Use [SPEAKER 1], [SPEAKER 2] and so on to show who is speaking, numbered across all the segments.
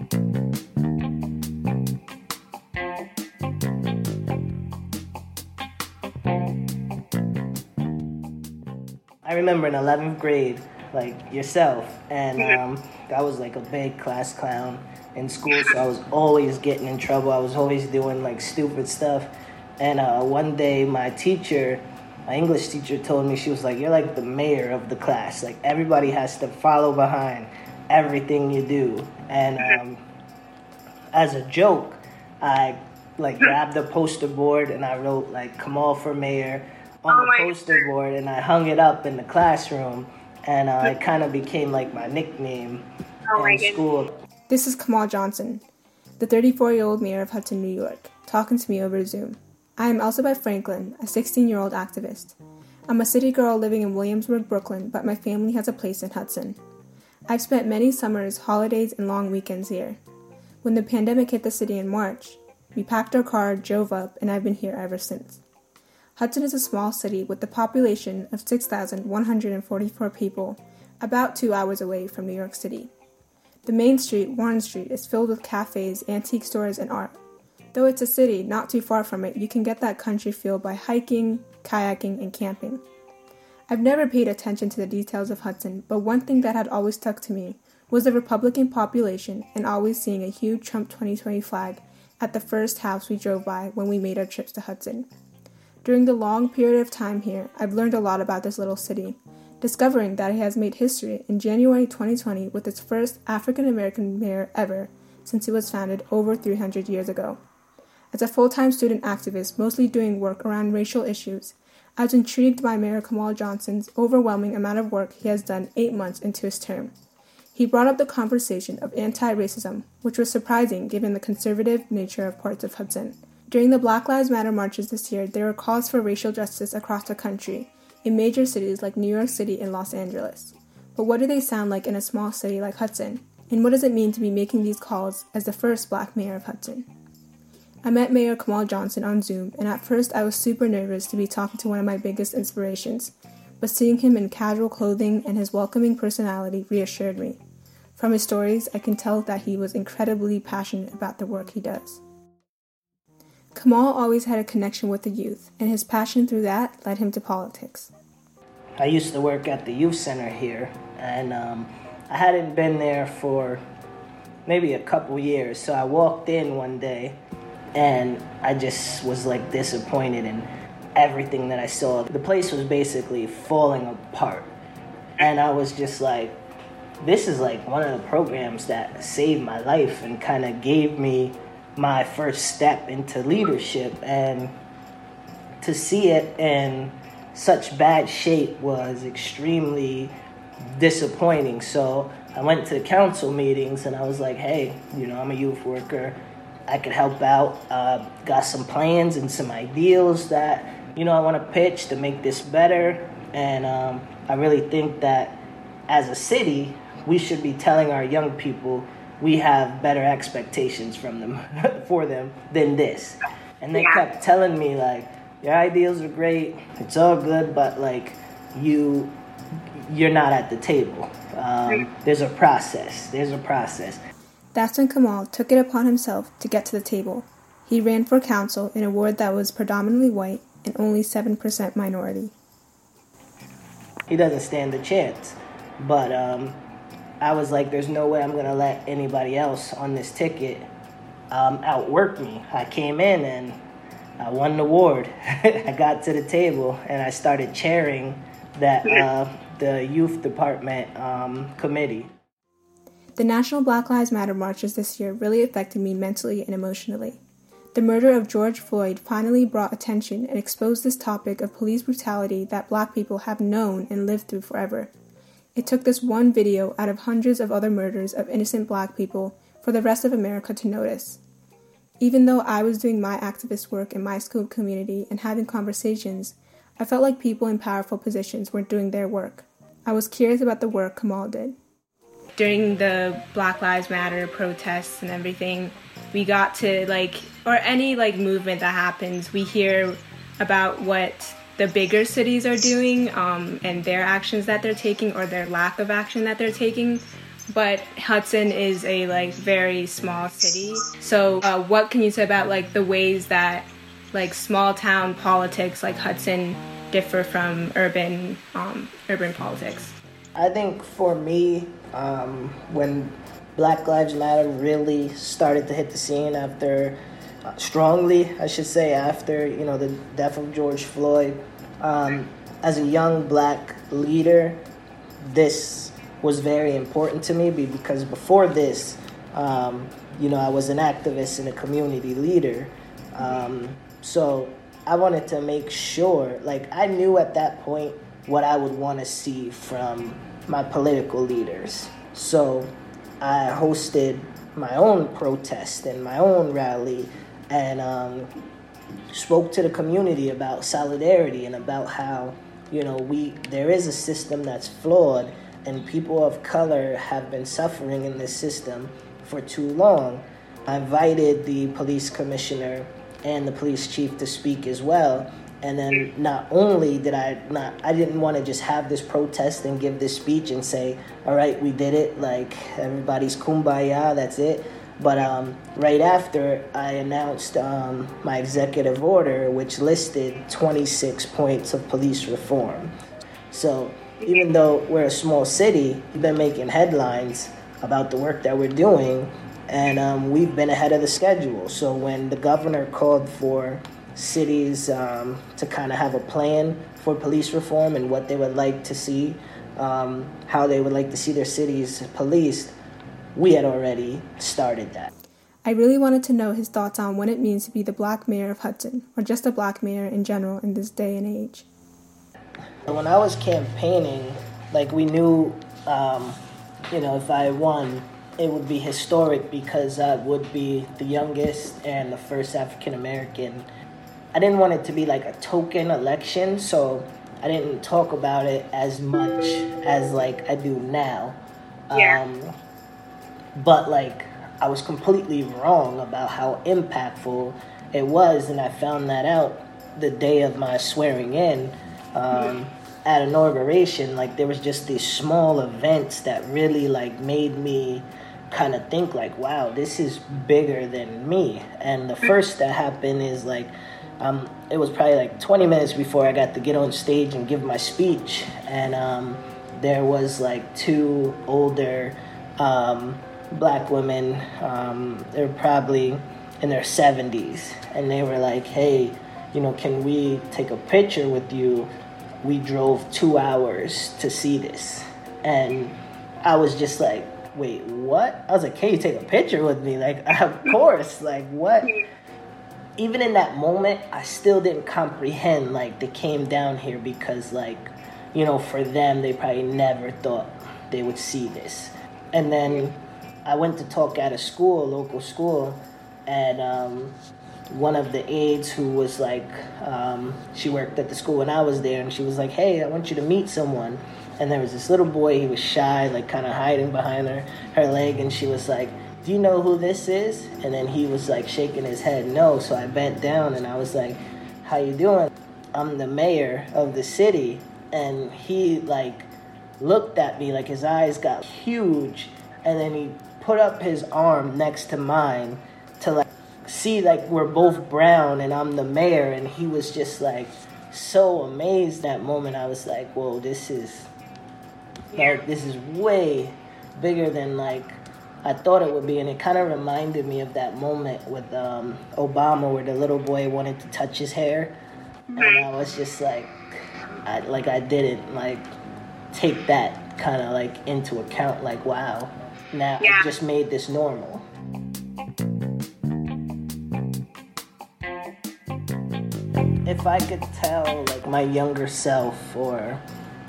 [SPEAKER 1] I remember in 11th grade, like yourself, and um, I was like a big class clown in school, so I was always getting in trouble. I was always doing like stupid stuff. And uh, one day, my teacher, my English teacher, told me she was like, "You're like the mayor of the class. Like everybody has to follow behind everything you do." And um, as a joke, I like grabbed the poster board and I wrote like "Kamal for mayor." on
[SPEAKER 2] Oh
[SPEAKER 1] the
[SPEAKER 2] my
[SPEAKER 1] poster board and I hung it up in the classroom and uh, it kind of became like my nickname
[SPEAKER 2] Oh my
[SPEAKER 1] in
[SPEAKER 2] goodness.
[SPEAKER 1] school.
[SPEAKER 3] This is Kamal Johnson, the 34 year old mayor of Hudson, New York, talking to me over Zoom. I am Elsabet Franklin, a 16 year old activist. I'm a city girl living in Williamsburg, Brooklyn, but my family has a place in Hudson. I've spent many summers, holidays, and long weekends here. When the pandemic hit the city in March, we packed our car, drove up, and I've been here ever since. Hudson is a small city with a population of 6,144 people, about two hours away from New York City. The main street, Warren Street, is filled with cafes, antique stores, and art. Though it's a city, not too far from it, you can get that country feel by hiking, kayaking, and camping. I've never paid attention to the details of Hudson, but one thing that had always stuck to me was the Republican population and always seeing a huge Trump 2020 flag at the first house we drove by when we made our trips to Hudson. During the long period of time here, I've learned a lot about this little city, discovering that it has made history in January 2020 with its first African American mayor ever since it was founded over 300 years ago. As a full time student activist, mostly doing work around racial issues, I was intrigued by Mayor Kamal Johnson's overwhelming amount of work he has done eight months into his term. He brought up the conversation of anti racism, which was surprising given the conservative nature of parts of Hudson. During the Black Lives Matter marches this year, there were calls for racial justice across the country, in major cities like New York City and Los Angeles. But what do they sound like in a small city like Hudson? And what does it mean to be making these calls as the first black mayor of Hudson? I met Mayor Kamal Johnson on Zoom, and at first I was super nervous to be talking to one of my biggest inspirations, but seeing him in casual clothing and his welcoming personality reassured me. From his stories, I can tell that he was incredibly passionate about the work he does. Kamal always had a connection with the youth, and his passion through that led him to politics.
[SPEAKER 1] I used to work at the youth center here, and um, I hadn't been there for maybe a couple years. So I walked in one day, and I just was like disappointed in everything that I saw. The place was basically falling apart, and I was just like, this is like one of the programs that saved my life and kind of gave me my first step into leadership and to see it in such bad shape was extremely disappointing. So I went to the council meetings and I was like, hey, you know, I'm a youth worker. I could help out. Uh, got some plans and some ideals that, you know, I want to pitch to make this better. And um, I really think that as a city, we should be telling our young people we have better expectations from them for them than this. And they
[SPEAKER 2] Yeah.
[SPEAKER 1] kept telling me like, your ideals are great, it's all good, but like you you're not at the table. Um, there's a process. There's a process.
[SPEAKER 3] That's when Kamal took it upon himself to get to the table. He ran for council in a ward that was predominantly white and only 7% minority.
[SPEAKER 1] He doesn't stand a chance. But um, I was like, there's no way I'm gonna let anybody else on this ticket um, outwork me. I came in and I won the ward. I got to the table and I started chairing that uh, the youth department um, committee.
[SPEAKER 3] The National Black Lives Matter marches this year really affected me mentally and emotionally. The murder of George Floyd finally brought attention and exposed this topic of police brutality that black people have known and lived through forever. It took this one video out of hundreds of other murders of innocent black people for the rest of America to notice. Even though I was doing my activist work in my school community and having conversations, I felt like people in powerful positions weren't doing their work. I was curious about the work Kamal did. During the Black Lives Matter protests and everything, we got to like, or any like movement that happens, we hear about what the bigger cities are doing um, and their actions that they're taking or their lack of action that they're taking. but Hudson is a like very small city. So, uh, what can you say about like the ways that like small town politics like Hudson differ from urban um, urban politics?
[SPEAKER 1] I think for me, um, when Black Lives Matter really started to hit the scene after uh, strongly, I should say, after you know the death of George Floyd. Um, as a young black leader, this was very important to me because before this, um, you know, I was an activist and a community leader. Um, so I wanted to make sure, like, I knew at that point what I would want to see from my political leaders. So I hosted my own protest and my own rally and um, spoke to the community about solidarity and about how you know we there is a system that's flawed and people of color have been suffering in this system for too long. I invited the police commissioner and the police chief to speak as well. And then not only did I not, I didn't want to just have this protest and give this speech and say, all right, we did it, like everybody's kumbaya, that's it. But um, right after, I announced um, my executive order, which listed 26 points of police reform. So even though we're a small city, we've been making headlines about the work that we're doing, and um, we've been ahead of the schedule. So when the governor called for cities um, to kind of have a plan for police reform and what they would like to see, um, how they would like to see their cities policed, we had already started that.
[SPEAKER 3] I really wanted to know his thoughts on what it means to be the black mayor of Hudson, or just a black mayor in general in this day and age.
[SPEAKER 1] When I was campaigning, like we knew, um, you know, if I won, it would be historic because I would be the youngest and the first African American. I didn't want it to be like a token election, so I didn't talk about it as much as like I do now. Yeah. Um, but like I was completely wrong about how impactful it was, and I found that out the day of my swearing in um, at inauguration, like there was just these small events that really like made me kind of think like, wow, this is bigger than me. And the first that happened is like, um, it was probably like 20 minutes before I got to get on stage and give my speech, and um, there was like two older um, black women. Um, they were probably in their 70s, and they were like, hey, you know, can we take a picture with you? we drove two hours to see this. And I was just like, wait, what? I was like, can you take a picture with me? Like, of course. Like, what? Even in that moment, I still didn't comprehend, like, they came down here because, like, you know, for them, they probably never thought they would see this. And then I went to talk at a school, a local school, and um, one of the aides who was like, um, she worked at the school when I was there, and she was like, "Hey, I want you to meet someone." And there was this little boy. He was shy, like kind of hiding behind her her leg, and she was like, "Do you know who this is?" And then he was like shaking his head, "No." So I bent down and I was like, "How you doing?" I'm the mayor of the city, and he like looked at me like his eyes got huge, and then he put up his arm next to mine to like see like we're both brown and I'm the mayor and he was just like so amazed that moment I was like whoa this is like this is way bigger than like I thought it would be. And it kind of reminded me of that moment with um, Obama where the little boy wanted to touch his hair. And I was just like I like I didn't like take that kind of like into account like wow now yeah. I just made this normal. If I could tell like my younger self or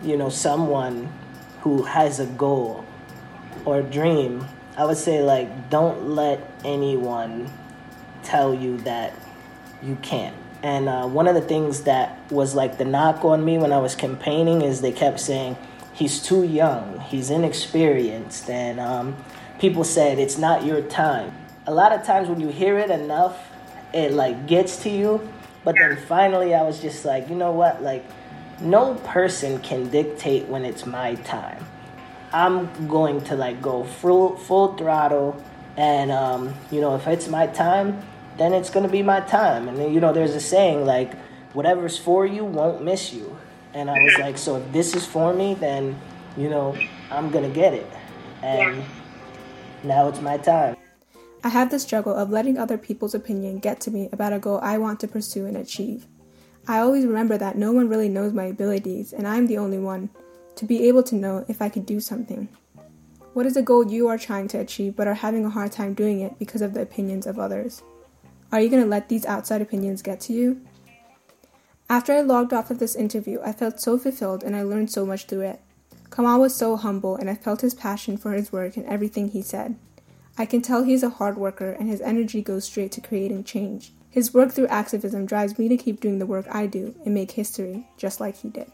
[SPEAKER 1] you know someone who has a goal or dream, I would say like don't let anyone tell you that you can't. And uh, one of the things that was like the knock on me when I was campaigning is they kept saying he's too young, he's inexperienced, and um, people said it's not your time. A lot of times when you hear it enough, it like gets to you but then finally, I was just like, you know what? Like, no person can dictate when it's my time. I'm going to like go full full throttle, and um, you know if it's my time, then it's gonna be my time. And then, you know there's a saying like, whatever's for you won't miss you. And I was like, so if this is for me, then you know I'm gonna get it. And now it's my time.
[SPEAKER 3] I have the struggle of letting other people's opinion get to me about a goal I want to pursue and achieve. I always remember that no one really knows my abilities, and I'm the only one to be able to know if I could do something. What is a goal you are trying to achieve but are having a hard time doing it because of the opinions of others? Are you going to let these outside opinions get to you? After I logged off of this interview, I felt so fulfilled and I learned so much through it. Kamal was so humble and I felt his passion for his work and everything he said. I can tell he's a hard worker and his energy goes straight to creating change. His work through activism drives me to keep doing the work I do and make history just like he did.